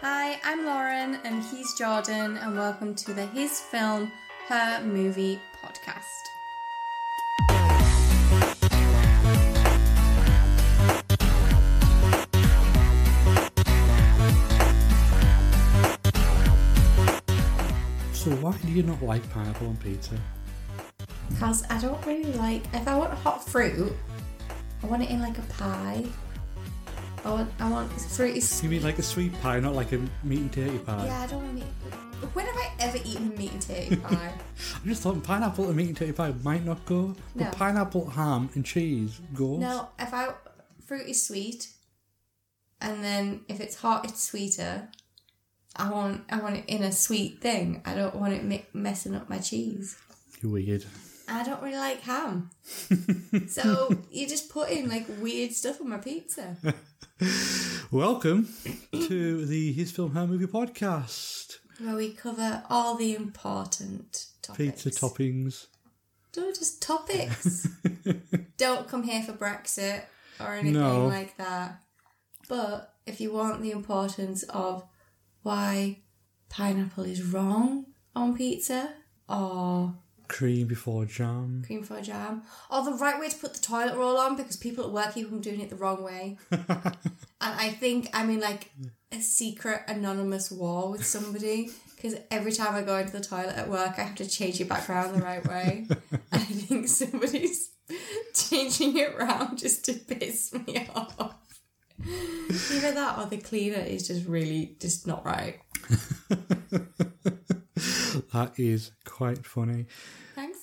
Hi, I'm Lauren and he's Jordan, and welcome to the His Film, Her Movie podcast. So why do you not like pineapple on pizza? Because I don't really like, if I want hot fruit, I want it in like a pie. I want, I want fruity. You mean like a sweet pie, not like a meat and tatty pie? Yeah, I don't want meat. When have I ever eaten meat and tatty pie? I'm just thought pineapple and meat and tatty pie might not go, but No. pineapple, ham, and cheese goes. no, if I fruit is sweet, and then if it's hot, it's sweeter. I want I want it in a sweet thing. I don't want it mi- messing up my cheese. You're weird. I don't really like ham, so you're just put in like weird stuff on my pizza. Welcome to the His Film Her Movie podcast. where we cover all the important topics. Pizza toppings. Don't just topics. Don't come here for Brexit or anything No. like that. But if you want the importance of why pineapple is wrong on pizza or Cream before jam. cream before jam or the right way to put the toilet roll on because people at work keep on doing it the wrong way. and I think I'm in like a secret anonymous war with somebody because every time I go into the toilet at work, I have to change it back around the right way. I think somebody's changing it round just to piss me off. Either that or the cleaner is just really just not right. That is quite funny. Thanks.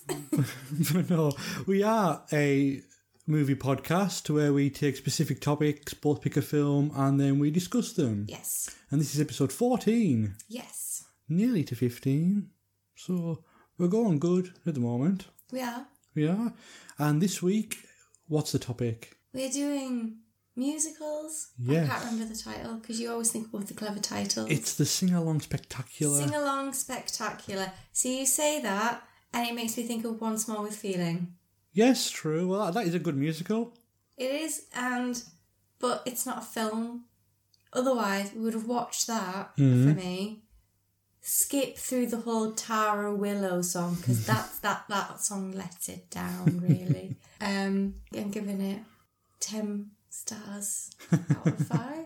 But no, we are a movie podcast where we take specific topics, both pick a film, and then we discuss them. yes. And this is episode 14, Yes. nearly to 15. So we're going good at the moment. We are. We are. And this week, what's the topic? We're doing musicals. I can't remember the title because you always think of the clever titles. It's the Sing Along Spectacular. Sing along spectacular. See, you say that, and it makes me think of Once More with Feeling. yes, true. Well, that is a good musical. It is, and but it's not a film. Otherwise, we would have watched that for me. Skip through the whole Tara Willow song because that's that that song lets it down really. um, I'm giving it ten stars out of five.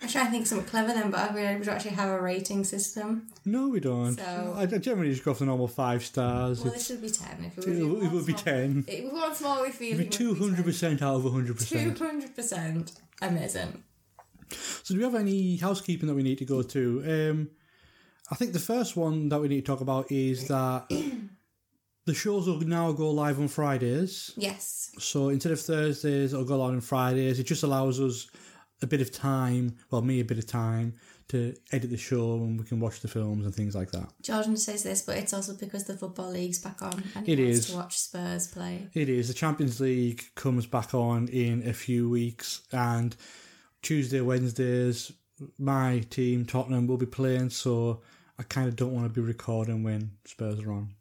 I'm trying to think something clever then, but I we don't actually have a rating system. No, we don't. So- I, I generally just go for the normal five stars. Well, It's- this would be ten if it, it, would- it would be 10. It was more with feeling. It'd be 200% out of 100%. Two hundred percent amazing. So, do we have any housekeeping that we need to go to? Um, I think the first one that we need to talk about is that the shows will now go live on Fridays. Yes. So, instead of Thursdays, it'll go live on Fridays. It just allows us a bit of time, well, me a bit of time to edit the show and we can watch the films and things like that. Jordan says this, but it's also because the football league's back on and It is. to watch Spurs play. It is. The Champions League comes back on in a few weeks, and Tuesday, Wednesdays, my team, Tottenham, will be playing, so I kind of don't want to be recording when Spurs are on.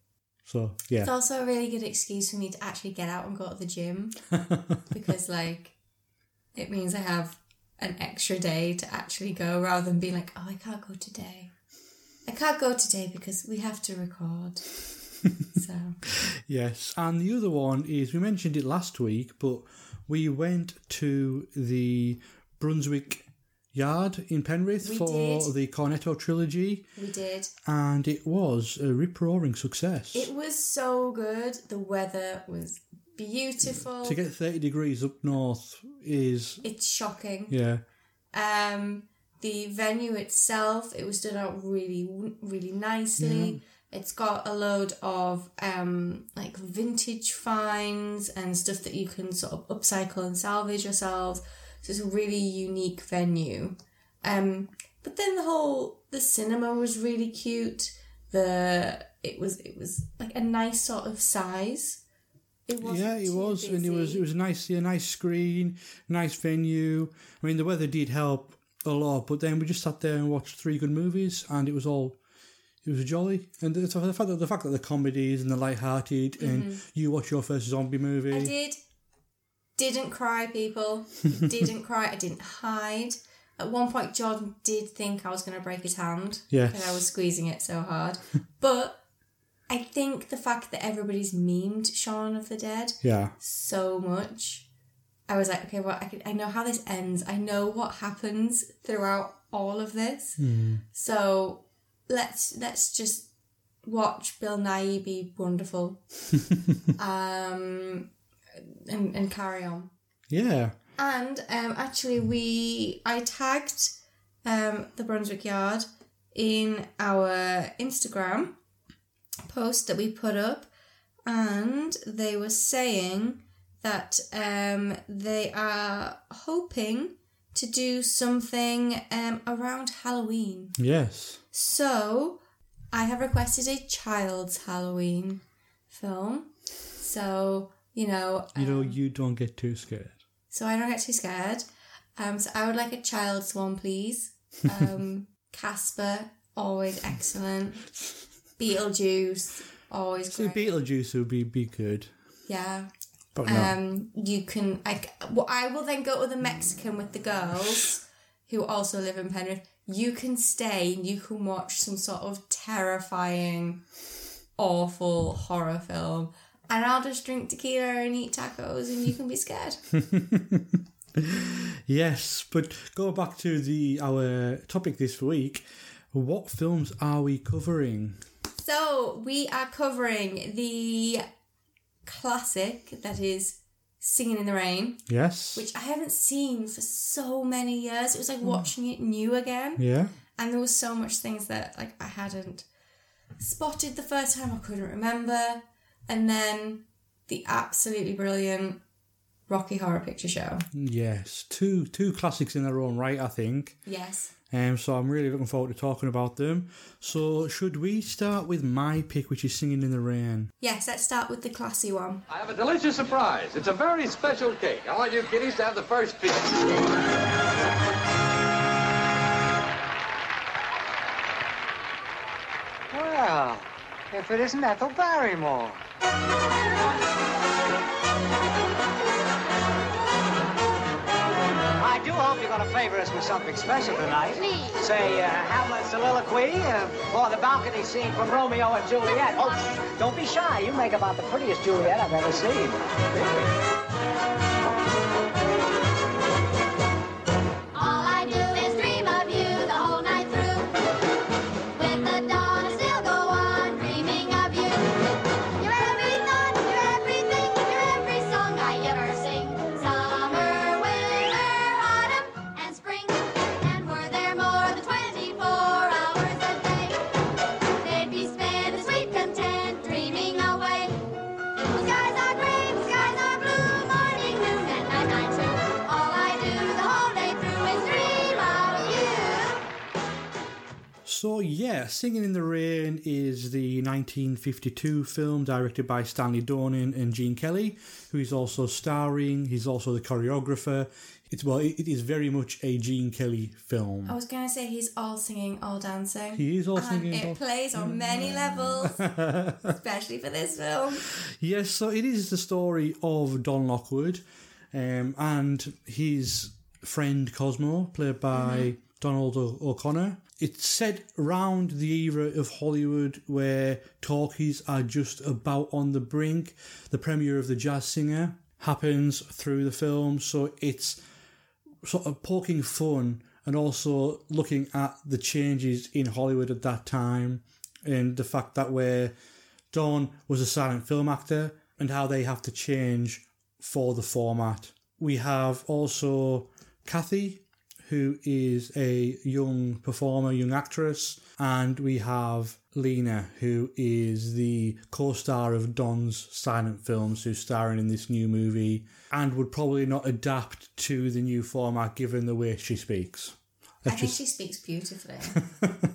So, yeah. It's also a really good excuse for me to actually get out and go to the gym because, like, it means I have an extra day to actually go rather than being like, oh, I can't go today. I can't go today because we have to record. so, Yes. And the other one is we mentioned it last week, but we went to the Brunswick Yard in Penrith We for did. the Cornetto trilogy, we did. and it was a rip roaring success. It was so good. The weather was beautiful. to get 30 degrees up north is, It's shocking. yeah. Um, the venue itself, it was done out really, really nicely. It's got a load of um, like vintage finds and stuff that you can sort of upcycle and salvage yourselves. So it's a really unique venue. Um, but then the whole the cinema was really cute. The it was it was like a nice sort of size. It wasn't Yeah, it was, and it was it was a nice, a nice screen, nice venue. I mean, the weather did help a lot, but then we just sat there and watched three good movies, and it was all, it was jolly. And the, the fact that the fact that the comedies and the light-hearted, and you watch your first zombie movie. Mm-hmm. I did. Didn't cry, people. didn't cry. I didn't hide. at one point Jordan did think I was going to break his hand Yes. because I was squeezing it so hard. but I think the fact that everybody's memed Shaun of the Dead Yeah. so much, I was like, okay, well, I, can, I know how this ends. I know what happens throughout all of this. So let's let's just watch Bill Nighy be wonderful, um, and and carry on. Yeah. And um, actually, we I tagged um, the Brunswick Yard in our Instagram post that we put up, and they were saying that um, they are hoping to do something um, around Halloween. Yes. So, I have requested a child's Halloween film. So, you know, You know, you don't get too scared. so I don't get too scared. Um, so I would like a child's one, please. Um, Casper, always excellent. Beetlejuice, always So great. Beetlejuice would be, be good. yeah. But no. Um, you can. I, well, I will then go to the Mexican with the girls, who also live in Penrith. You can stay. and You can watch some sort of terrifying, awful horror film, and I'll just drink tequila and eat tacos, and you can be scared. Yes, but go back to the our topic this week. What films are we covering? So we are covering the classic that is Singing in the Rain, Yes. which I haven't seen for so many years. It was like hmm. watching it new again. yeah. And there was so much things that like I hadn't spotted the first time I couldn't remember. And then the absolutely brilliant Rocky Horror Picture Show. Yes. Two two classics in their own right, I think. Yes. Um, so I'm really looking forward to talking about them. So should we start with my pick, which is Singing in the Rain? Yes, let's start with the classy one. I have a delicious surprise. It's a very special cake. I want you kiddies to have the first piece. Well, if it isn't Ethel Barrymore. I do hope you're going to favor us with something special tonight. Please. Say, uh, Hamlet's soliloquy uh, or the balcony scene from Romeo and Juliet. Oh, don't be shy. You make about the prettiest Juliet I've ever seen. Yeah, Singing in the Rain is the 1952 film directed by Stanley Donen and Gene Kelly, who is also starring. He's also the choreographer. It's well, it is very much a Gene Kelly film. I was going to say he's all singing, all dancing. He is all and singing, It all- plays on many levels, especially for this film. Yes, so it is the story of Don Lockwood um, and his friend Cosmo, played by Donald o- O'Connor. It's set around the era of Hollywood where talkies are just about on the brink. The premiere of The Jazz Singer happens through the film, so it's sort of poking fun and also looking at the changes in Hollywood at that time and the fact that where Don was a silent film actor and how they have to change for the format. We have also Kathy, who is a young performer, young actress, and we have Lina, who is the co-star of Don's silent films, who's starring in this new movie, and would probably not adapt to the new format given the way she speaks. I think just she speaks beautifully.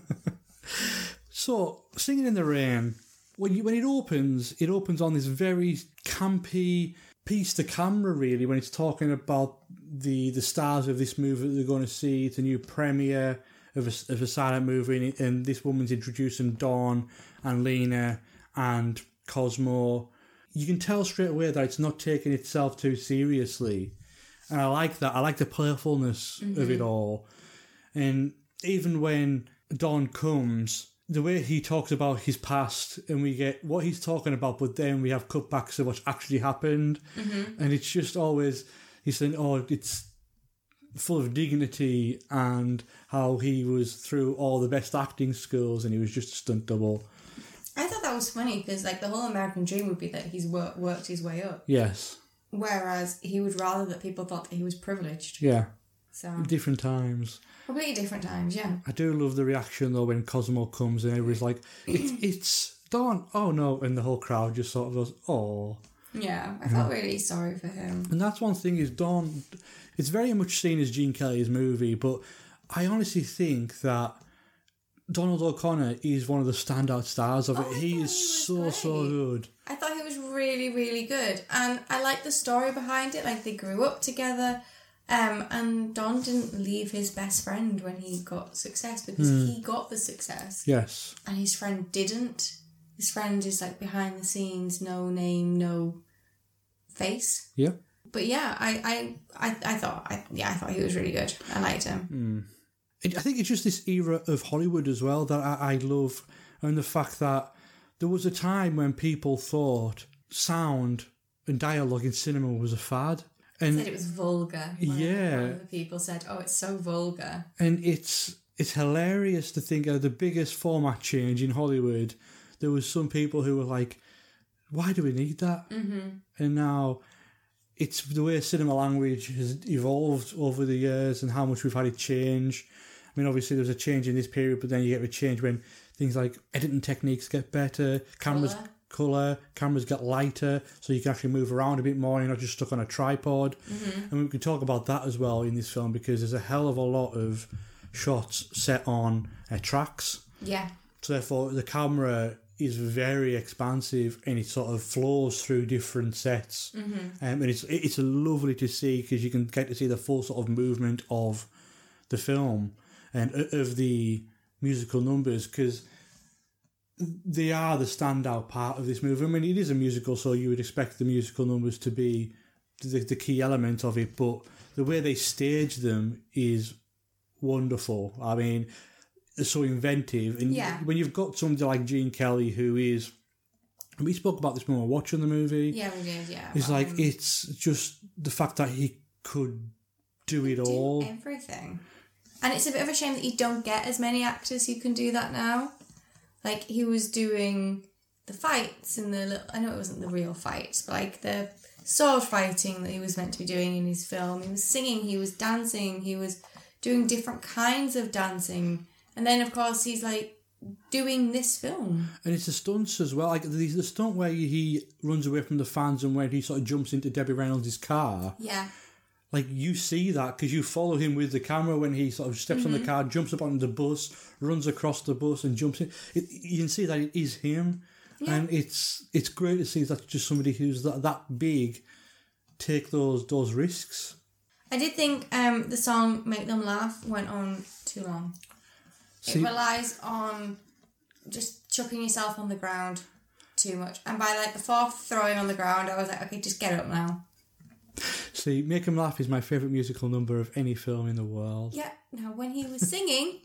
So, Singing in the Rain, when you, when it opens, it opens on this very campy piece to camera, really, when it's talking about the the stars of this movie that they're going to see. It's a new premiere of a, of a silent movie, and, and this woman's introducing Don and Lina and Cosmo. You can tell straight away that it's not taking itself too seriously. And I like that. I like the playfulness of it mm-hmm. all. And even when Don comes, the way he talks about his past and we get what he's talking about, but then we have cutbacks of what actually happened. Mm-hmm. And it's just always, he's saying, oh, it's full of dignity and how he was through all the best acting schools and he was just a stunt double. I thought that was funny because like the whole American dream would be that he's wor- worked his way up, Yes. whereas he would rather that people thought that he was privileged. Yeah. So Different times. completely different times, yeah. I do love the reaction though when Cosmo comes and everybody's like, it's, it's Don. Oh no. And the whole crowd just sort of goes, oh. Yeah, I felt really sorry for him. And that's one thing is Don. It's very much seen as Gene Kelly's movie, but I honestly think that Donald O'Connor is one of the standout stars of it. Oh, I he is he so so good. I thought he was really, really good, and I like the story behind it. Like they grew up together, um, and Don didn't leave his best friend when he got success because he got the success, Yes. and his friend didn't. His friend is like behind the scenes, no name, no face. Yeah. But yeah, I, I, I, I thought, I, yeah, I thought he was really good. I liked him. It- I think it's just this era of Hollywood as well that I, I love, and the fact that there was a time when people thought sound and dialogue in cinema was a fad, and Said it was vulgar. One Yeah. of the people said, "Oh, it's so vulgar." and it's it's hilarious to think of the biggest format change in Hollywood. There was some people who were like, "Why do we need that?" Mm-hmm. And now it's the way cinema language has evolved over the years and how much we've had it change. I mean, obviously there's a change in this period, but then you get a change when things like editing techniques get better, cameras Colour. Color, cameras get lighter, so you can actually move around a bit more. You're not just stuck on a tripod. And we can talk about that as well in this film because there's a hell of a lot of shots set on uh, tracks. Yeah, So therefore, the camera is very expansive and it sort of flows through different sets. Um, and it's it's lovely to see because you can get to see the full sort of movement of the film and of the musical numbers because they are the standout part of this movie. I mean, it is a musical, so you would expect the musical numbers to be the, the key element of it, but the way they stage them is wonderful. I mean, they're so inventive. And Yeah. when you've got somebody like Gene Kelly, who is, we spoke about this when we were watching the movie. yeah, we did. Yeah, It's like um, it's just the fact that he could do it do all. everything. And it's a bit of a shame that you don't get as many actors who can do that now. Like he was doing the fights and the little, I know it wasn't the real fights, but like the sword fighting that he was meant to be doing in his film. He was singing, he was dancing, he was doing different kinds of dancing. And then of course he's like doing this film. And it's the stunts as well. Like the, the stunt where he runs away from the fans and where he sort of jumps into Debbie Reynolds' car. Yeah. Like you see that because you follow him with the camera when he sort of steps on the car, jumps up on the bus, runs across the bus, and jumps in. It, you can see that it is him, and it's it's great to see that just somebody who's that, that big take those those risks. I did think um, the song "Make Them Laugh" went on too long. See- it relies on just chucking yourself on the ground too much, and by like the fourth throwing on the ground, I was like, okay, just get up now. See, Make 'Em Laugh is my favourite musical number of any film in the world. Yeah. Now, when he was singing,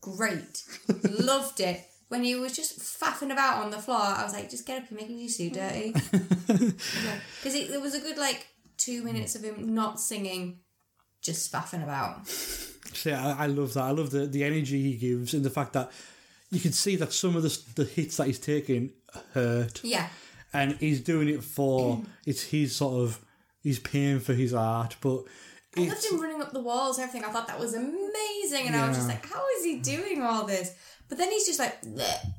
great, loved it. When he was just faffing about on the floor, I was like, just get up, you're making your suit dirty. Because there was a good like two minutes of him not singing, just faffing about. See, I, I love that. I love the, the energy he gives and the fact that you can see that some of the, the hits that he's taking hurt. Yeah. and he's doing it for it's his sort of he's paying for his art, but I loved him running up the walls and everything. I thought that was amazing. And I was just like, how is he doing all this? But then he's just like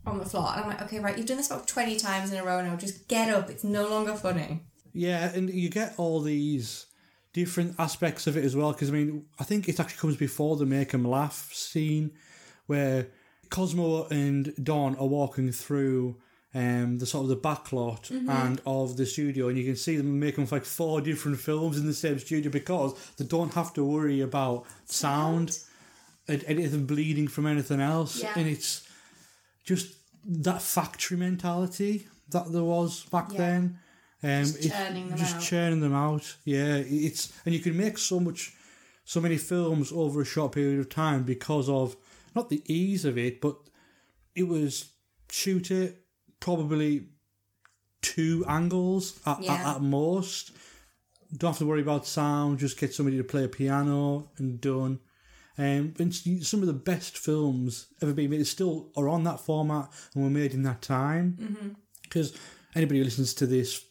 on the floor. And I'm like, okay, right, you've done this about 20 times in a row now. Just get up. It's no longer funny. yeah, and you get all these different aspects of it as well. Because I mean, I think it actually comes before the make 'em laugh scene where Cosmo and Don are walking through. Um, the sort of the back lot and of the studio, and you can see them making like four different films in the same studio because they don't have to worry about sound and anything bleeding from anything else. Yeah. And it's just that factory mentality that there was back Yeah. then. Um, Just churning them just out. churning them out. Yeah, it's and you can make so much, so many films over a short period of time because of not the ease of it, but it was shoot it probably two angles at, Yeah. at, at most. Don't have to worry about sound. Just get somebody to play a piano and done. Um, and some of the best films ever been made still are on that format and were made in that time. Because anybody who listens to this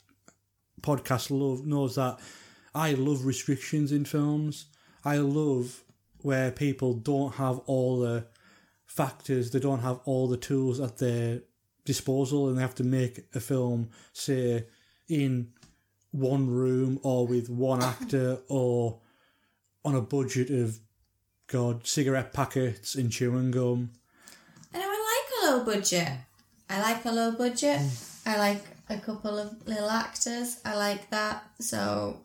podcast love knows that I love restrictions in films. I love where people don't have all the factors, they don't have all the tools at their disposal, and they have to make a film, say, in one room or with one actor or on a budget of, God, cigarette packets and chewing gum. And I like a low budget. I like a low budget. I like a couple of little actors. I like that. So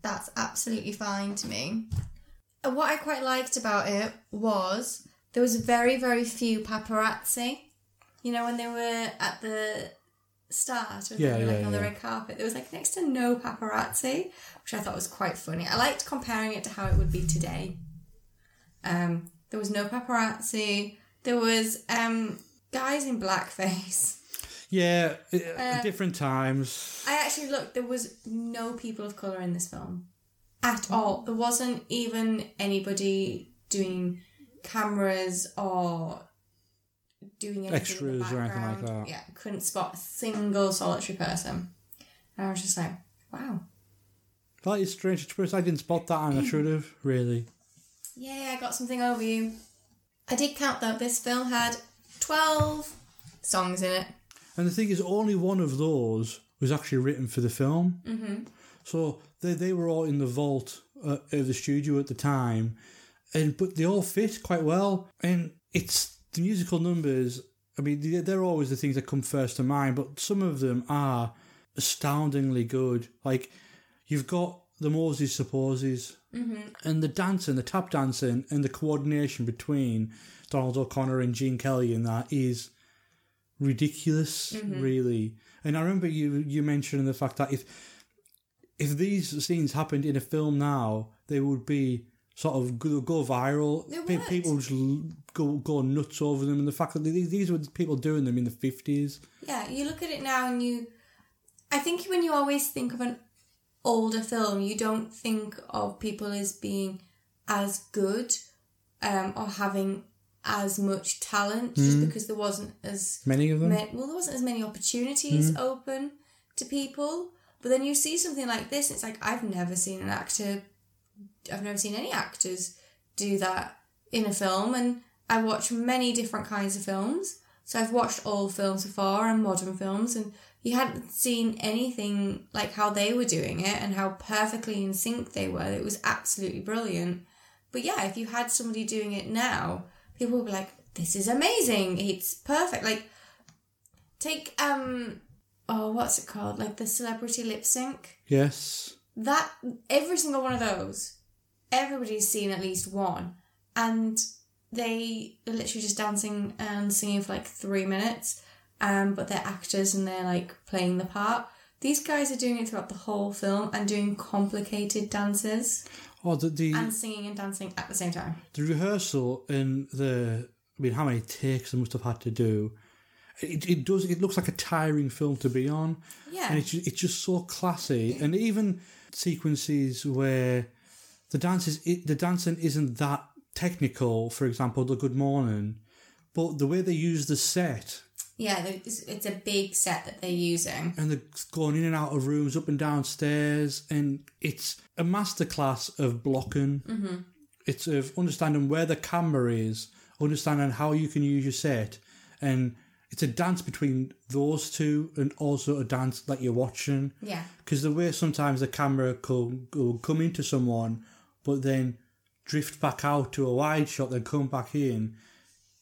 that's absolutely fine to me. And what I quite liked about it was there was very, very few paparazzi. You know, when they were at the start, when Yeah, they were like yeah, on the yeah. red carpet, there was like next to no paparazzi, which I thought was quite funny. I liked comparing it to how it would be today. Um, there was no paparazzi. There was um, guys in blackface. Yeah, uh, different times. I actually looked. There was no people of color in this film at all. There wasn't even anybody doing cameras or doing anything in the Extras or anything like that. Yeah, couldn't spot a single solitary person. And I was just like, wow. That is strange experience. I didn't spot that and I should have, really. Yeah, I got something over you. I did count though. This film had twelve songs in it. And the thing is, only one of those was actually written for the film. Mm-hmm. So they, they were all in the vault uh, of the studio at the time, and but they all fit quite well. And it's the musical numbers. I mean, they- they're always the things that come first to mind, but some of them are astoundingly good. Like you've got the Moses supposes, mm-hmm. and the dancing, the tap dancing, and the coordination between Donald O'Connor and Gene Kelly in that is ridiculous, mm-hmm. really. And I remember you you mentioning the fact that if if these scenes happened in a film now, they would be sort of go, go viral. People just go go nuts over them, and the fact that these, these were people doing them in the fifties. Yeah, you look at it now and you. I think when you always think of an older film, you don't think of people as being as good um, or having as much talent just because there wasn't as Many of them. ma- well, there wasn't as many opportunities open to people. But then you see something like this, it's like I've never seen an actor, I've never seen any actors do that in a film, and I watch many different kinds of films. So I've watched old films before and modern films, and you hadn't seen anything like how they were doing it and how perfectly in sync they were. It was absolutely brilliant. But yeah, if you had somebody doing it now, people would be like, "This is amazing! It's perfect!" Like take um oh what's it called like the celebrity lip sync Yes. that every single one of those everybody's seen at least one and they are literally just dancing and singing for like three minutes um but they're actors and they're like playing the part these guys are doing it throughout the whole film and doing complicated dances Oh, the the, and singing and dancing at the same time the rehearsal and the I mean, how many takes they must have had to do. It, it does. It looks like a tiring film to be on. yeah and it's it's just so classy. And even sequences where the dances, it, the dancing isn't that technical. For example, the Good Morning, but the way they use the set yeah it's, it's a big set that they're using and they're going in and out of rooms, up and down stairs, and it's a masterclass of blocking. Mm-hmm. It's of understanding where the camera is, understanding how you can use your set, and it's a dance between those two, and also a dance that you're watching. yeah because the way sometimes the camera could come into someone but then drift back out to a wide shot then come back in.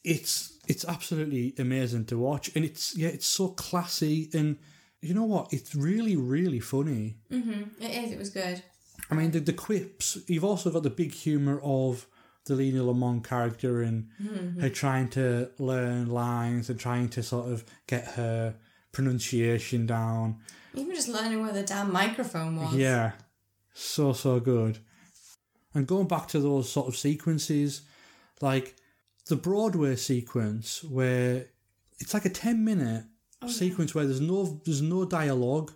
It's it's absolutely amazing to watch. And it's yeah it's so classy. And you know what? It's really really funny. Mhm. it is. It was good. I mean the, the quips you've also got the big humor of the Lina Lamont character and her trying to learn lines and trying to sort of get her pronunciation down. Even just learning where the damn microphone was. Yeah, so so good. And going back to those sort of sequences, like the Broadway sequence where it's like a ten minute oh, sequence where there's no there's no dialogue.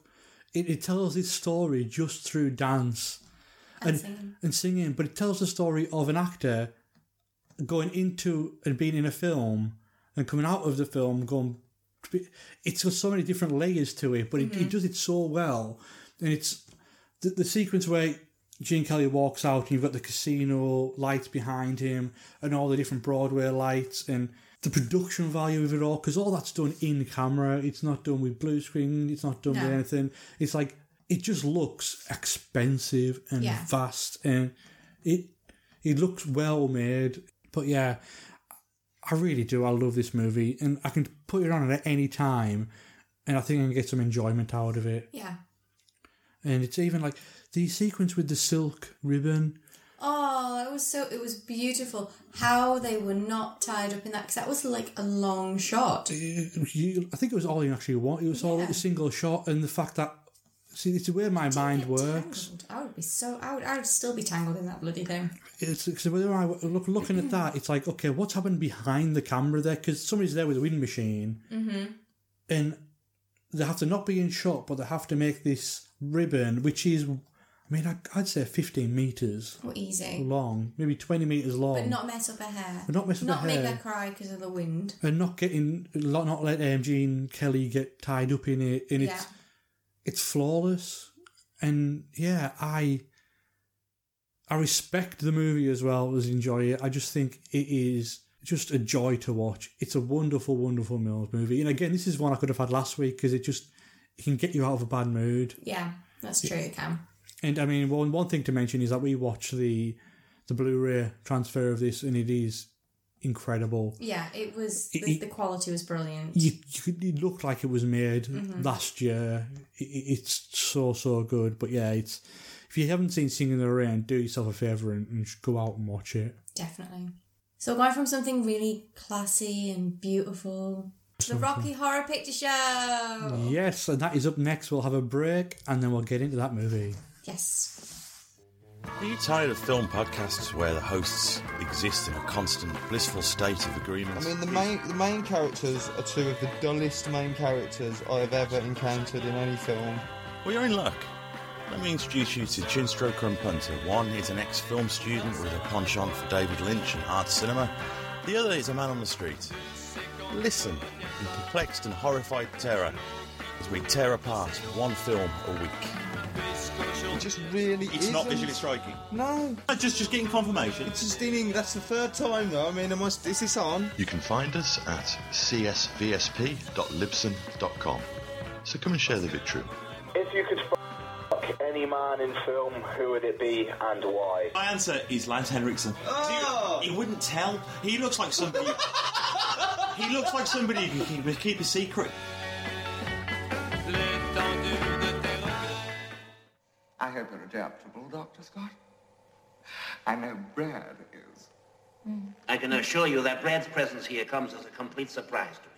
It, it tells this story just through dance and singing. and singing, but it tells the story of an actor going into and being in a film and coming out of the film going it's got so many different layers to it but it, it mm-hmm. does it so well and it's the, the sequence where Gene Kelly walks out and you've got the casino lights behind him and all the different Broadway lights and the production value of it all because all that's done in camera. It's not done with blue screen it's not done with anything. It's like it just looks expensive and Yeah. vast and it it looks well made. But yeah I really do I love this movie and I can put it on at any time and I think I can get some enjoyment out of it. Yeah. and it's even like the sequence with the silk ribbon Oh, it was so it was beautiful how they were not tied up in that because that was like a long shot. I think it was all you actually want. It was all like a single shot, and the fact that see, it's where my mind works. tangled. I would be so. I would. I would still be tangled in that bloody thing. It's because when I look looking at that, it's like okay, what's happened behind the camera there? Because somebody's there with a wind machine, mm-hmm. and they have to not be in shot, but they have to make this ribbon, which is, I mean, I, I'd say fifteen meters Or easy, long, maybe twenty meters long, but not mess up her hair. But not mess up Not her make her cry because of the wind. and not getting not let um, Gene Kelly get tied up in it, and Yeah. it's it's flawless. And yeah, I I respect the movie as well as enjoy it. I just think it is just a joy to watch. It's a wonderful, wonderful Mills movie. And again, this is one I could have had last week because it just it can get you out of a bad mood. Yeah, that's true. It can. And I mean, one one thing to mention is that we watched the the Blu-ray transfer of this, and it is incredible. Yeah, it was. It- the, it- the quality was brilliant. you, you could, it looked like it was made Mm-hmm. last year. It- it's so so good. But yeah, it's if you haven't seen Singing in the Rain, do yourself a favor and, and go out and watch it. Definitely. So going from something really classy and beautiful to the Rocky Horror Picture Show. Yes, and that is up next. We'll have a break and then we'll get into that movie. Yes. Are you tired of film podcasts where the hosts exist in a constant blissful state of agreement? I mean, the main the main characters are two of the dullest main characters I have ever encountered in any film. Well, you're in luck. Let me introduce you to Chinstroker and Punter. One is an ex-film student with a penchant for David Lynch and art cinema. The other is a man on the street. Listen in perplexed and horrified terror as we tear apart one film a week. It just really It's not isn't. visually striking. No, Just, just getting confirmation. it's just in. That's the third time though. I mean, am I, is this on? You can find us at csvsp.libsyn.com. So come and share the victory. If you could fuck any man in film, who would it be and why? My answer is Lance Henriksen. Oh! He wouldn't tell. He looks like somebody. he looks like somebody who can keep, keep a secret. Hope you're adaptable, Dr. Scott. I know Brad is. Hmm. I can assure you that Brad's presence here comes as a complete surprise to me.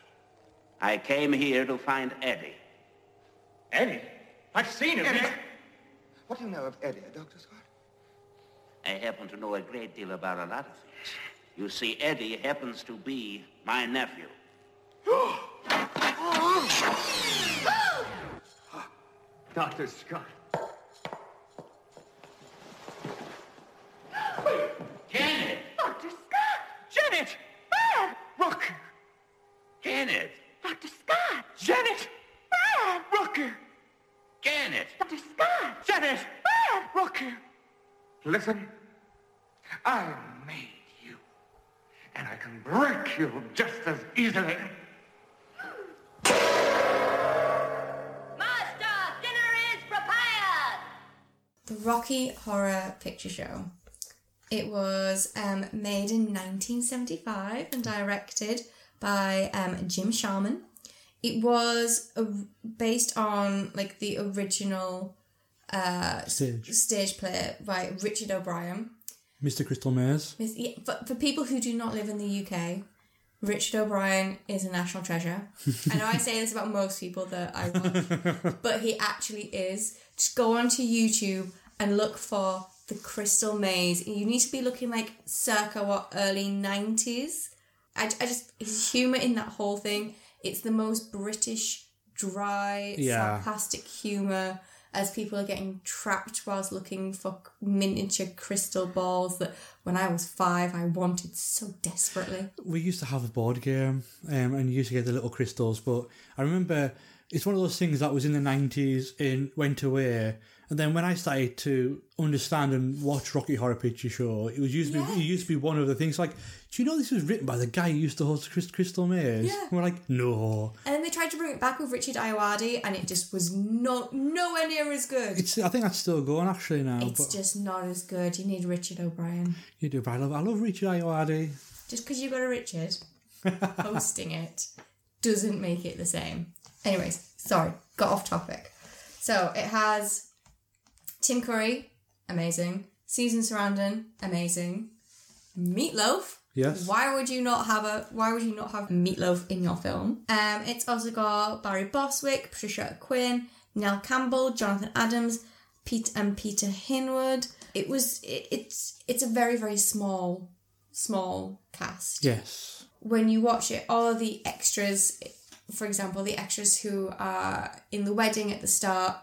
I came here to find Eddie. Eddie? I've seen him. Eddie? What do you know of Eddie, Dr. Scott? I happen to know a great deal about a lot of things. You see, Eddie happens to be my nephew. Dr. Scott. Janet! Dr. Scott! Janet! Brad! Rock! Janet! Dr. Scott! Janet! Brad! Rock! Janet! Dr. Scott! Janet! Brad! Rock! Listen, I made you, and I can break you just as easily. Master, dinner is prepared! The Rocky Horror Picture Show. It was um, made in 1975 and directed by um, Jim Sharman. It was uh, based on like the original Stage. stage play by Richard O'Brien. Mr. Crystal Maze. Yeah, For, for people who do not live in the UK, Richard O'Brien is a national treasure. I know I say this about most people that I watch, but he actually is. Just go onto YouTube and look for the Crystal Maze. You need to be looking like circa what early nineties. I, I just his humor in that whole thing. It's the most British, dry, Yeah. sarcastic humor as people are getting trapped whilst looking for miniature crystal balls that when I was five I wanted so desperately. We used to have a board game, um, and you used to get the little crystals. But I remember it's one of those things that was in the nineties and went away. And then when I started to understand and watch Rocky Horror Picture Show, it was used to be, it used to be one of the things. Like, do you know this was written by the guy who used to host Chris, Crystal Maze? Yeah. And we're like, no. And then they tried to bring it back with Richard Ayoade and it just was not nowhere near as good. It's I think that's still going actually now. It's just not as good. You need Richard O'Brien. you do, but I love I love Richard Ayoade. Just because you got a Richard hosting it doesn't make it the same. Anyways, sorry, got off topic. So it has Tim Curry, amazing. Susan Sarandon, amazing. Meatloaf. Yes. Why would you not have a Why would you not have Meatloaf in your film? Um, it's also got Barry Bostwick, Patricia Quinn, Nell Campbell, Jonathan Adams, Pete and Peter Hinwood. It was it, it's it's a very very small small cast Yes. when you watch it, all of the extras, for example, the extras who are in the wedding at the start,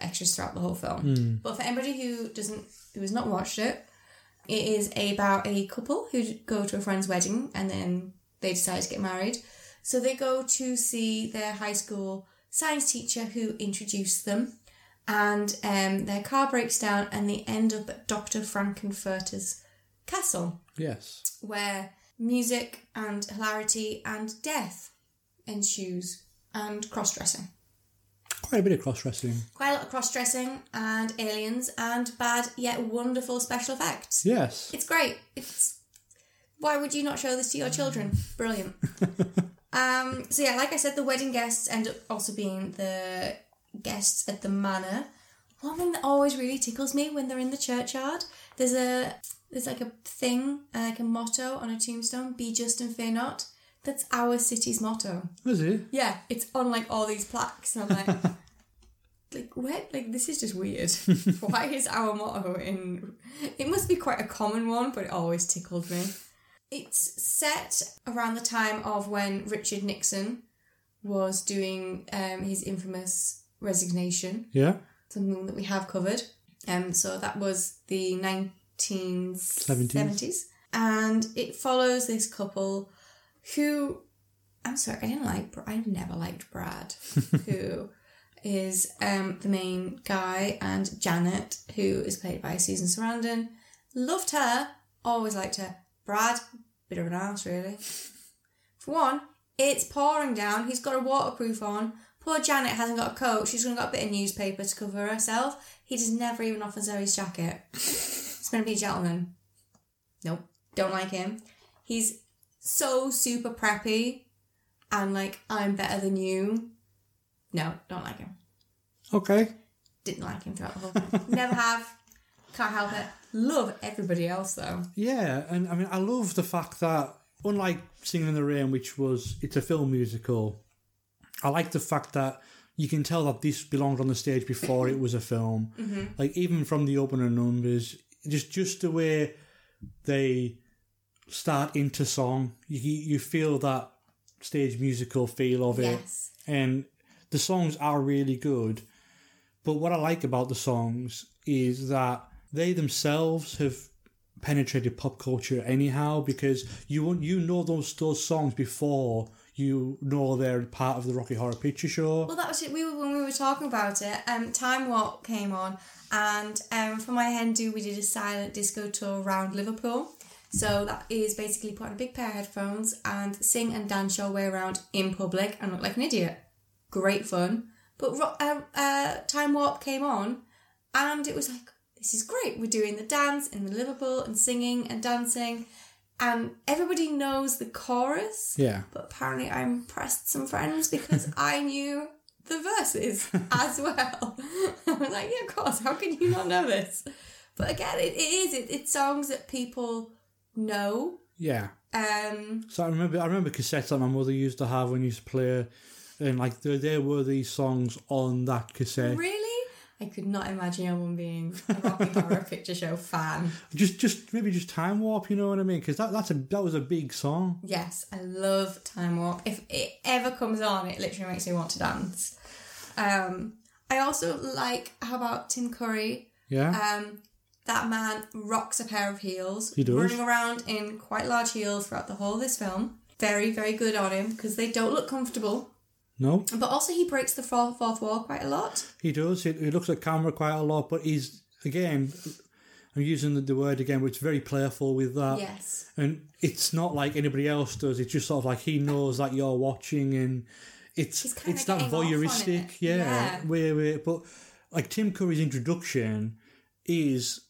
extras throughout the whole film. Hmm. But for anybody who doesn't, who has not watched it, it is about a couple who go to a friend's wedding and then they decide to get married. So they go to see their high school science teacher who introduced them, and um, their car breaks down and they end up at Dr. Frank-N-Furter's castle Yes. where music and hilarity and death ensues and cross dressing. Quite a bit of cross dressing. Quite a lot of cross dressing and aliens and bad yet wonderful special effects. Yes. It's great. It's why would you not show this to your children? Brilliant. um, so yeah, like I said, the wedding guests end up also being the guests at the manor. One thing that always really tickles me when they're in the churchyard, there's a there's like a thing, uh, like a motto on a tombstone: "Be just and fear not." That's our city's motto. Was it? Yeah, it's on like all these plaques, and I'm like, like what? Like this is just weird. Why is our motto in? It must be quite a common one, but it always tickled me. It's set around the time of when Richard Nixon was doing um, his infamous resignation, Yeah. something that we have covered. Um, so that was the 1970s. And it follows this couple who, I'm sorry, I didn't like, I never liked Brad, who is um, the main guy, and Janet, who is played by Susan Sarandon. Loved her, always liked her. Brad, bit of an ass, really. For one, it's pouring down. He's got a waterproof on. Poor Janet hasn't got a coat. She's only got a bit of newspaper to cover herself. He just never even offers her his jacket. it's going to be a gentleman. Nope. Don't like him. He's so super preppy and like, I'm better than you. No, don't like him. Okay. Didn't like him throughout the whole thing. Never have. Can't help it. Love everybody else though. Yeah, and I mean, I love the fact that unlike Singing in the Rain, which was it's a film musical, I like the fact that you can tell that this belonged on the stage before it was a film. Mhm. Like even from the opening numbers, just just the way they start into song, you you feel that stage musical feel of it, and the songs are really good. But what I like about the songs is that they themselves have penetrated pop culture anyhow because you you know those those songs before you know they're part of the Rocky Horror Picture Show. Well, that was it. We were when we were talking about it. Um, Time Warp came on, and um, for my hen do we did a silent disco tour around Liverpool. So that is basically put on a big pair of headphones and sing and dance your way around in public and look like an idiot. Great fun. But uh, uh, Time Warp came on, and it was like this is great. We're doing the dance in the Liverpool and singing and dancing, and everybody knows the chorus. Yeah. But apparently, I impressed some friends because I knew the verses as well. I was like, yeah, of course. How can you not know this? But again, it, it is. It, it's songs that people know. Yeah. Um, So I remember I remember cassettes that my mother used to have when you used to play, and like there, there were these songs on that cassette. really, I could not imagine anyone being a Rocky Horror Picture Show fan. Just, just maybe just time warp. You know what I mean? Because that that's a that was a big song. Yes, I love Time Warp. If it ever comes on, it literally makes me want to dance. Um, I also like how about Tim Curry? Yeah. Um, that man rocks a pair of heels. He does. Running around in quite large heels throughout the whole of this film. Very, very good on him because they don't look comfortable. No, But also, he breaks the fourth, fourth wall quite a lot. he does. He, he looks at camera quite a lot, but he's again. I'm using the, the word again, but it's very playful with that. Yes. And it's not like anybody else does. It's just sort of like he knows that you're watching, and it's it's that getting off on voyeuristic, it. yeah. Yeah. Where, where, but like Tim Curry's introduction is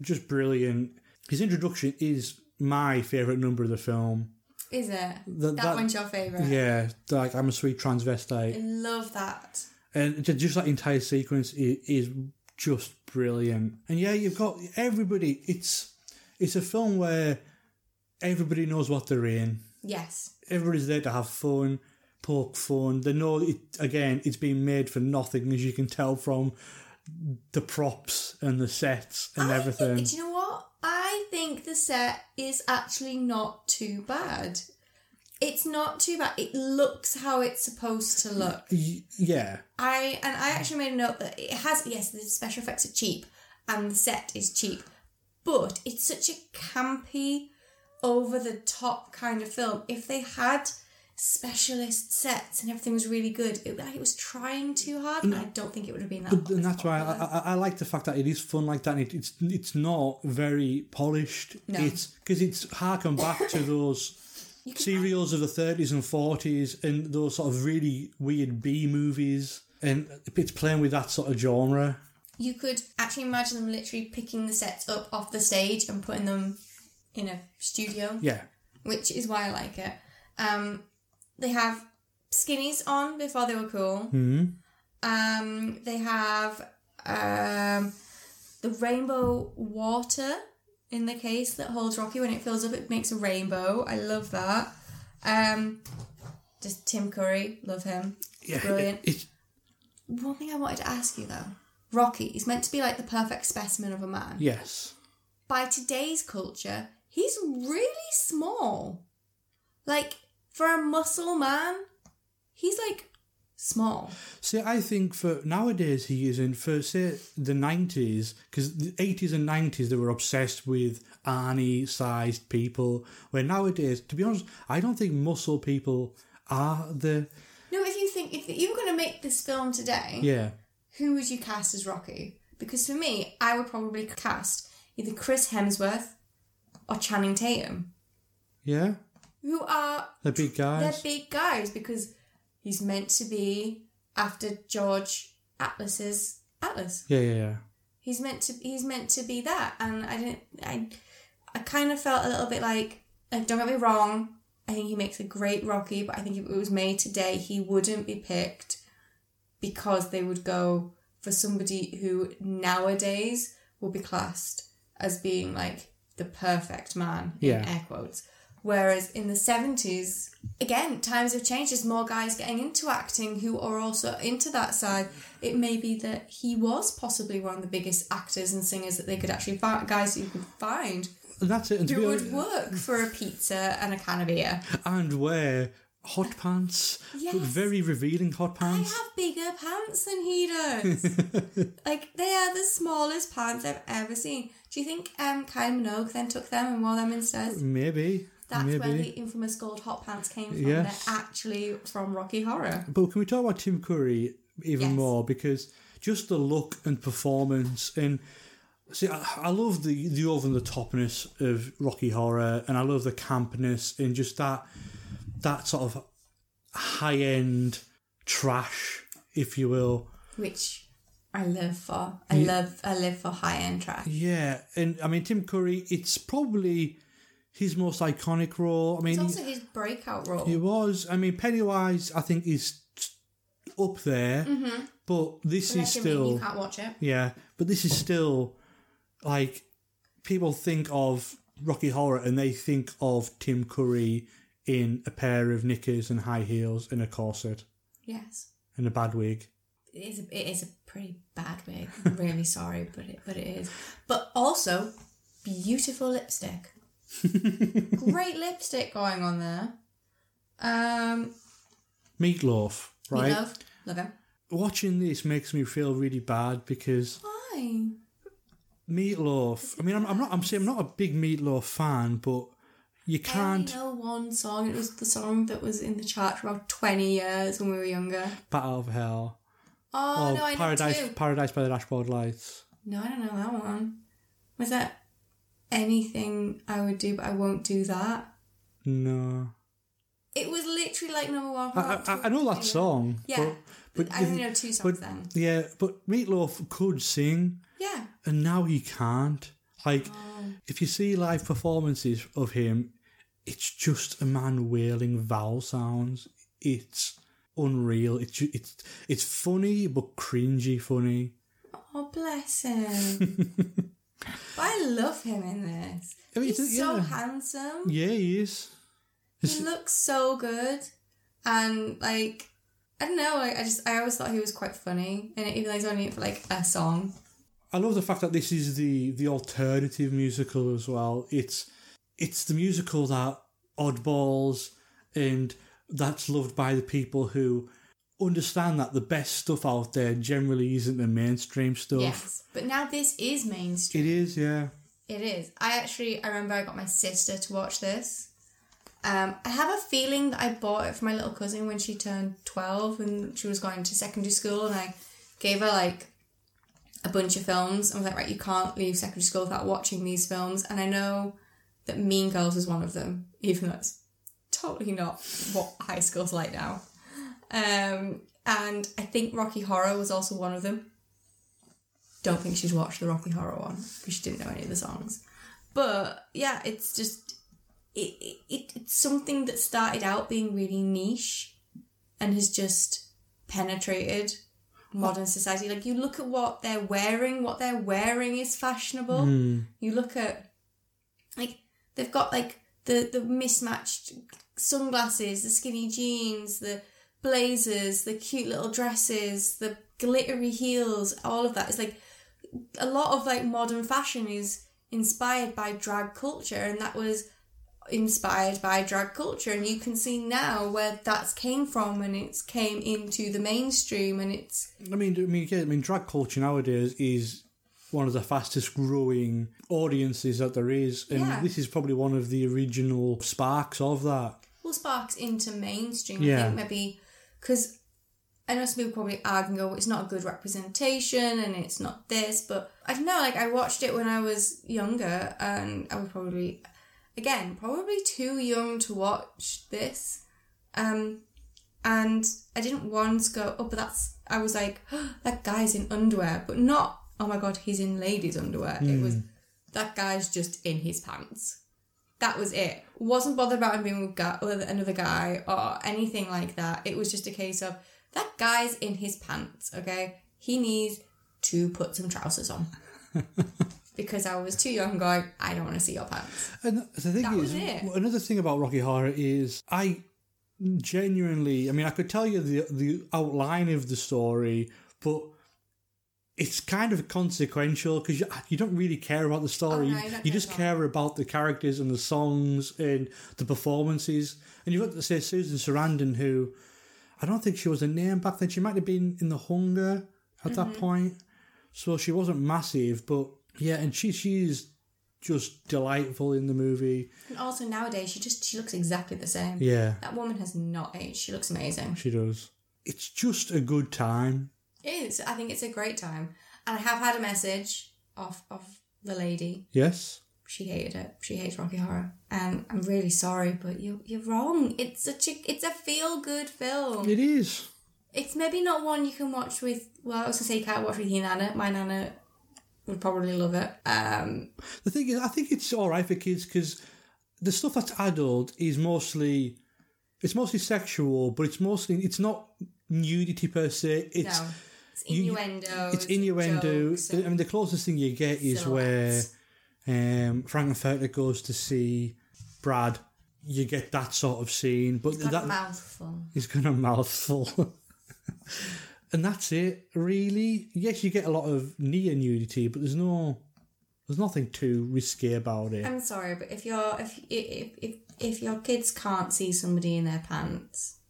just brilliant. His introduction is my favorite number of the film. Is it? The- that, that- one's your favourite? Yeah, like I'm a sweet I transvestite, love that. and just that entire sequence is, is just brilliant. And yeah, you've got everybody. It's it's a film where everybody knows what they're in. Yes. Everybody's there to have fun, poke fun. They know it again. It's being made for nothing, as you can tell from the props and the sets and I everything. Think, do you know what? I think the set is actually not too bad. It's not too bad. It looks how it's supposed to look. Yeah, I and I actually made a note that it has yes, the special effects are cheap and the set is cheap, but it's such a campy, over the top kind of film. If they had specialist sets and everything was really good, it, like it was trying too hard, and I don't think it would have been that. But, and that's why I, I, I like the fact that it is fun like that. And it, it's it's not very polished. No. It's because it's harken back to those serials of the thirties and forties and those sort of really weird B movies, and it's playing with that sort of genre. You could actually imagine them literally picking the sets up off the stage and putting them in a studio. Yeah, which is why I like it. Um, they have skinnies on before they were cool. hmm Um, they have um, the rainbow water in the case that holds Rocky. When it fills up, it makes a rainbow. I love that. Um, just Tim Curry, love him. yeah. Brilliant. It's One thing I wanted to ask you though, Rocky is meant to be like the perfect specimen of a man. yes. By today's culture, he's really small. Like for a muscle man, he's like small. See, I think for nowadays he isn't. For say the nineties, because the eighties and nineties they were obsessed with Arnie-sized people. Where nowadays, to be honest, I don't think muscle people are the No, if you think if you were going to make this film today, yeah. who would you cast as Rocky? Because for me, I would probably cast either Chris Hemsworth or Channing Tatum, Yeah, who are they're big guys. they're big guys because he's meant to be after George Atlas's Atlas. Yeah, yeah, yeah. He's meant to he's meant to be that, and I didn't I I kind of felt a little bit like like don't get me wrong. I think he makes a great Rocky, but I think if it was made today, he wouldn't be picked because they would go for somebody who nowadays will be classed as being like the perfect man in Yeah. air quotes. Whereas in the 70s, again, times have changed. There's more guys getting into acting who are also into that side. It may be that he was possibly one of the biggest actors and singers that they could actually find, guys who could find that's it. And, who would work for a pizza and a can of beer. and wear hot pants, Yes. very revealing hot pants. I have bigger pants than he does. like they are the smallest pants I've ever seen. Do you think um Kylie Minogue then took them and wore them instead? Maybe, That's maybe. where the infamous gold hot pants came from. Yes. They're actually from Rocky Horror. But can we talk about Tim Curry even Yes. more? Because just the look and performance and see, I, I love the the over the topness of Rocky Horror, and I love the campness and just that that sort of high end trash, if you will. Which I live for. I Yeah. love I live for high end trash. Yeah, and I mean Tim Curry, it's probably his most iconic role. I mean, It's also his breakout role. He was. I mean, Pennywise, I think, is up there, Mhm. but this Unless is still. you can't watch it. Yeah, but this is still like people think of Rocky Horror and they think of Tim Curry in a pair of knickers and high heels and a corset Yes. and a bad wig. it is a, it is a pretty bad wig. I'm really sorry, but it but it is. But also beautiful lipstick. Great lipstick going on there. Um, Meatloaf, right? Meatloaf, love him. Watching this makes me feel really bad because Why? Meatloaf. I mean, I'm, I'm not. I'm saying I'm not a big Meatloaf fan, but you can't only know one song. It was the song that was in the chart for about twenty years when we were younger. bat out of hell. Oh or no, I Paradise, know too. Paradise by the Dashboard Lights. No, I don't know that one. Was that anything I would do, but I won't do that? No, It was literally like number one. I, I, I know that song. Yeah, but, I only know two songs but, then. Yeah, but Meatloaf could sing, Yeah. and now he can't. Like, Oh. if you see live performances of him, it's just a man wailing vowel sounds. It's unreal. It's it's it's funny but cringy funny. Oh, bless him. but I love him in this. I mean, He's it's- so yeah. handsome. Yeah, he is. He looks so good, and like I don't know. Like, I just I always thought he was quite funny, and even though he's only in for like a song. I love the fact that this is the the alternative musical as well. It's it's the musical that oddballs and that's loved by the people who understand that the best stuff out there generally isn't the mainstream stuff. Yes, but now this is mainstream. It is, yeah. It is. I actually, I remember I got my sister to watch this. Um, I have a feeling that I bought it for my little cousin when she turned 12 and she was going to secondary school and I gave her like a bunch of films and was like, right, you can't leave secondary school without watching these films. And I know that Mean Girls is one of them, even though it's totally not what high school's like now. Um, and I think Rocky Horror was also one of them. Don't think she's watched the Rocky Horror one because she didn't know any of the songs. But yeah, it's just it, it, it it's something that started out being really niche and has just penetrated modern society. Like you look at what they're wearing, what they're wearing is fashionable. Mm. You look at like they've got like the the mismatched sunglasses, the skinny jeans, the blazers, the cute little dresses, the glittery heels, all of that. It's like a lot of like modern fashion is inspired by drag culture and that was inspired by drag culture and you can see now where that's came from and it's came into the mainstream and it's I mean, I mean, yeah, I mean, drag culture nowadays is one of the fastest growing audiences that there is, and Yeah. this is probably one of the original sparks of that. well sparks into mainstream. I Yeah. think maybe because I know some people probably argue and go, well, it's not a good representation and it's not this, but I don't know, like I watched it when I was younger and I was probably, again, probably too young to watch this. Um, and I didn't once go, oh, but that's, I was like, that guy's in underwear, but not, oh my god, he's in ladies' underwear. It was, that guy's just in his pants. That was it. Wasn't bothered about him being with, guy, with another guy or anything like that. It was just a case of that guy's in his pants. Okay, he needs to put some trousers on because I was too young. Going, I don't want to see your pants. And the thing That is, another thing about Rocky Horror is I genuinely, I mean, I could tell you the the outline of the story, but it's kind of consequential because you, you don't really care about the story. Oh, no, you just about care about the characters and the songs and the performances. And you've got to say Susan Sarandon, who I don't think she was a name back then. She might have been in The Hunger at that Mhm. point, so she wasn't massive. But yeah, and she she's just delightful in the movie. And also nowadays, she just she looks exactly the same. Yeah. that woman has not aged. She looks amazing. She does. It's just a good time. It is. I think it's a great time. And I have had a message off of the lady. Yes. She hated it. She hates Rocky Horror, and I'm really sorry, but you you're wrong. It's such a it's a feel good film. It is. It's maybe not one you can watch with. Well, I was gonna say you can't watch with your nana. My nana would probably love it. Um, The thing is, I think it's all right for kids because the stuff that's adult is mostly it's mostly sexual, but it's mostly it's not nudity per se. It's no, it's innuendo. it's innuendo. jokes I mean, the closest thing you get is where um, Frank-N-Furter goes to see Brad. You get that sort of scene, but He's got that a mouthful. He's got a mouthful. and that's it. Really, yes, you get a lot of near nudity, but there's no, there's nothing too risky about it. I'm sorry, but if you're if if if if your kids can't see somebody in their pants,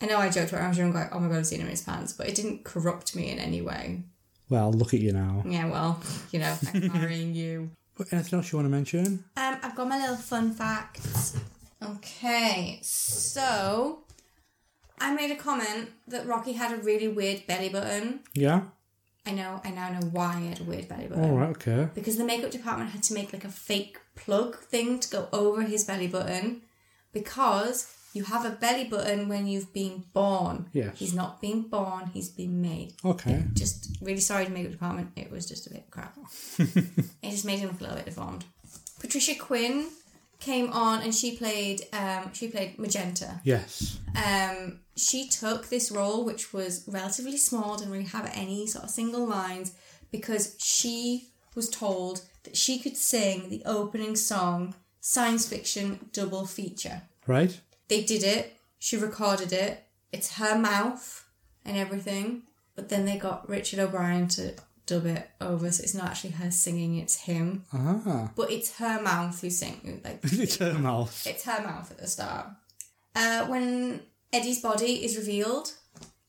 I know I joked when I was young, like, "Oh my god, I've seen him in his pants," but it didn't corrupt me in any way. Well, look at you now. Yeah, well, you know, I'm marrying you. But anything else you want to mention? Um, I've got my little fun facts. Okay, so I made a comment that Rocky had a really weird belly button. Yeah. I know, I now know why he had a weird belly button. All right. Okay. Because the makeup department had to make like a fake plug thing to go over his belly button because you have a belly button when you've been born. Yes. He's not been born, he's been made. Okay. Just really sorry to makeup department, it was just a bit crap. it just made him look a little bit deformed. Patricia Quinn came on and she played um she played Magenta. Yes. Um, she took this role, which was relatively small, didn't really have any sort of single lines, because she was told that she could sing the opening song, science fiction double feature. Right. They did it, she recorded it, it's her mouth and everything, but then they got Richard O'Brien to dub it over, so it's not actually her singing, it's him. Ah. But it's her mouth who singing, like it's her mouth. it's her mouth at the start. Uh, when Eddie's body is revealed,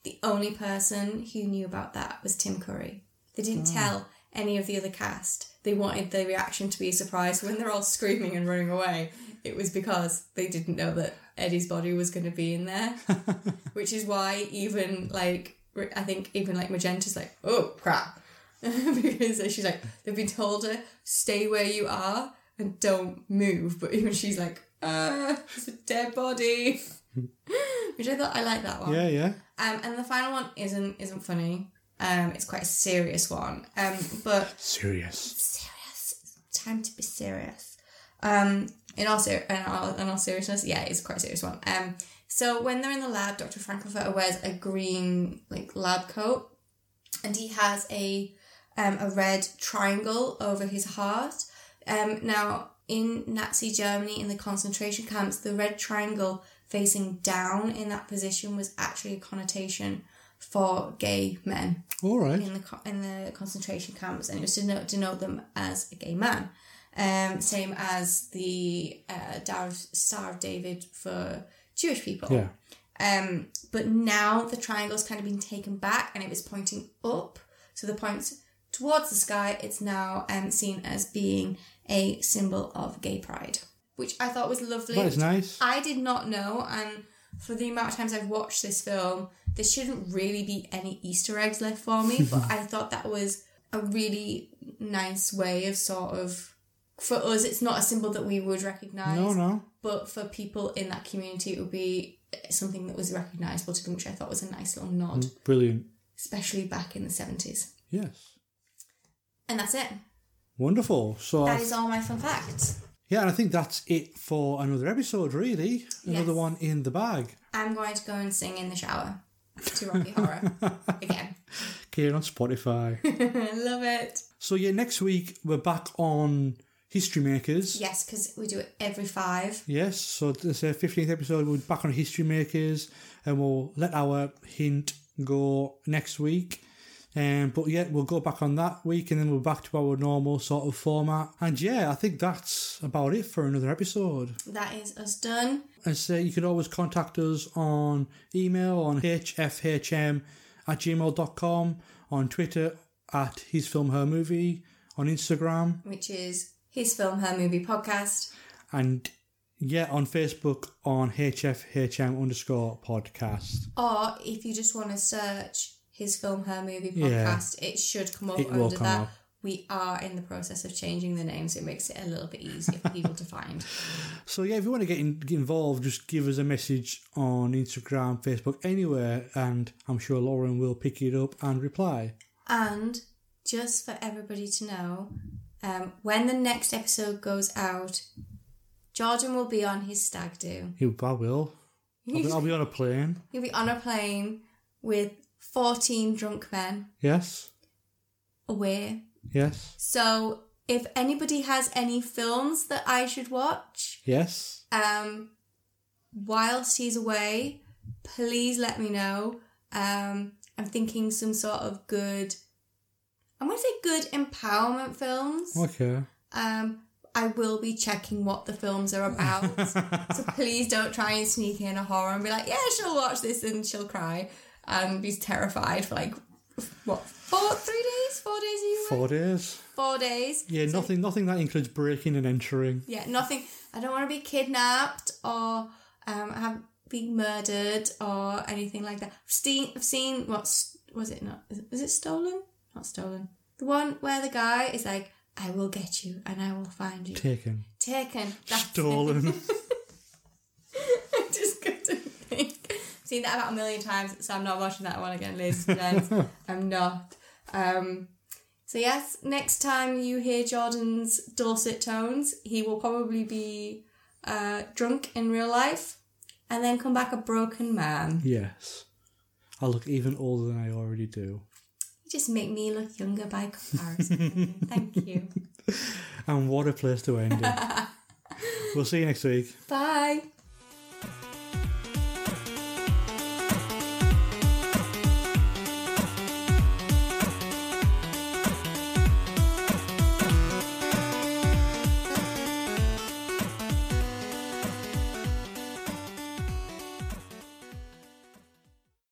the only person who knew about that was Tim Curry. They didn't Oh. tell any of the other cast. They wanted the reaction to be a surprise. When they're all screaming and running away, it was because they didn't know that Eddie's body was going to be in there. Which is why even like I think even like Magenta's like, oh crap, because she's like they've been told to stay where you are and don't move, but even she's like, ah, it's a dead body. Which I thought I like that one. Yeah. Yeah. Um, and the final one isn't isn't funny. Um, it's quite a serious one. Um, but Serious. serious. Time to be serious. Um, in all ser- in all, in all seriousness, yeah, it's quite a serious one. Um, so when they're in the lab, Dr. Frankfurter wears a green like lab coat, and he has a um, a red triangle over his heart. Um, now in Nazi Germany in the concentration camps, the red triangle facing down in that position was actually a connotation for gay men All right. in the in the concentration camps, and it was to denote, denote them as a gay man. Um, same as the uh, Star of, Star of David for Jewish people. Yeah. Um, but now the triangle's kind of been taken back, and it was pointing up. So the points towards the sky. It's now um, seen as being a symbol of gay pride, which I thought was lovely. That is nice. I did not know, and for the amount of times I've watched this film, there shouldn't really be any Easter eggs left for me. but I thought that was a really nice way of sort of for us. It's not a symbol that we would recognize. No, no. But for people in that community, it would be something that was recognizable to them, which I thought was a nice little nod, mm, Brilliant. especially back in the seventies. Yes. And that's it. Wonderful. So That is all my fun facts. yeah, and I think that's it for another episode. Really, another Yes. one in the bag. I'm going to go and sing in the shower to Rocky Horror again. Here on Spotify. Love it. so yeah, next week we're back on History Makers. Yes, because we do it every five. Yes, so this uh, 15th episode, we'll be back on History Makers and we'll let our hint go next week. Um, but yeah, we'll go back on that week and then we're back to our normal sort of format. And yeah, I think that's about it for another episode. That is us done. And so you can always contact us on email on hfhm at gmail.com, on Twitter at his film her movie, on Instagram, which is his film, her movie podcast. and yeah, on Facebook on hfhm underscore podcast. Or if you just want to search his film, her movie Yeah. podcast, it should come up It will under come that. up. We are in the process of changing the name, so it makes it a little bit easier for people to find. So yeah, if you want to get, in, get involved, just give us a message on Instagram, Facebook, anywhere, and I'm sure Lauren will pick it up and reply. And just for everybody to know, um, when the next episode goes out, Jordan will be on his stag do. You, I will. I'll be, I'll be on a plane. He'll be on a plane with 14 drunk men Yes, away. yes, So if anybody has any films that I should watch, yes. um, whilst he's away, please let me know. Um, I'm thinking some sort of good. I'm going to say good empowerment films. Okay. Um, I will be checking what the films are about. so please don't try and sneak in a horror and be like, yeah, she'll watch this and she'll cry and be terrified for like what four, three days, four days, Four days. four days. Yeah, nothing. Nothing that includes breaking and entering. Yeah, nothing. I don't want to be kidnapped or um have be murdered or anything like that. I've seen, I've seen what's was it not? Is it, is it stolen? Not stolen. The one where the guy is like, "I will get you and I will find you." Taken. Taken. That's Stolen. I just couldn't think. I've seen that about a million times, so I'm not watching that one again, ladies and gents. I'm not. Um, so yes, next time you hear Jordan's dulcet tones, he will probably be uh, drunk in real life, and then come back a broken man. yes. I look even older than I already do. You just make me look younger by comparison. Thank you. And what a place to end it. we'll see you next week. Bye.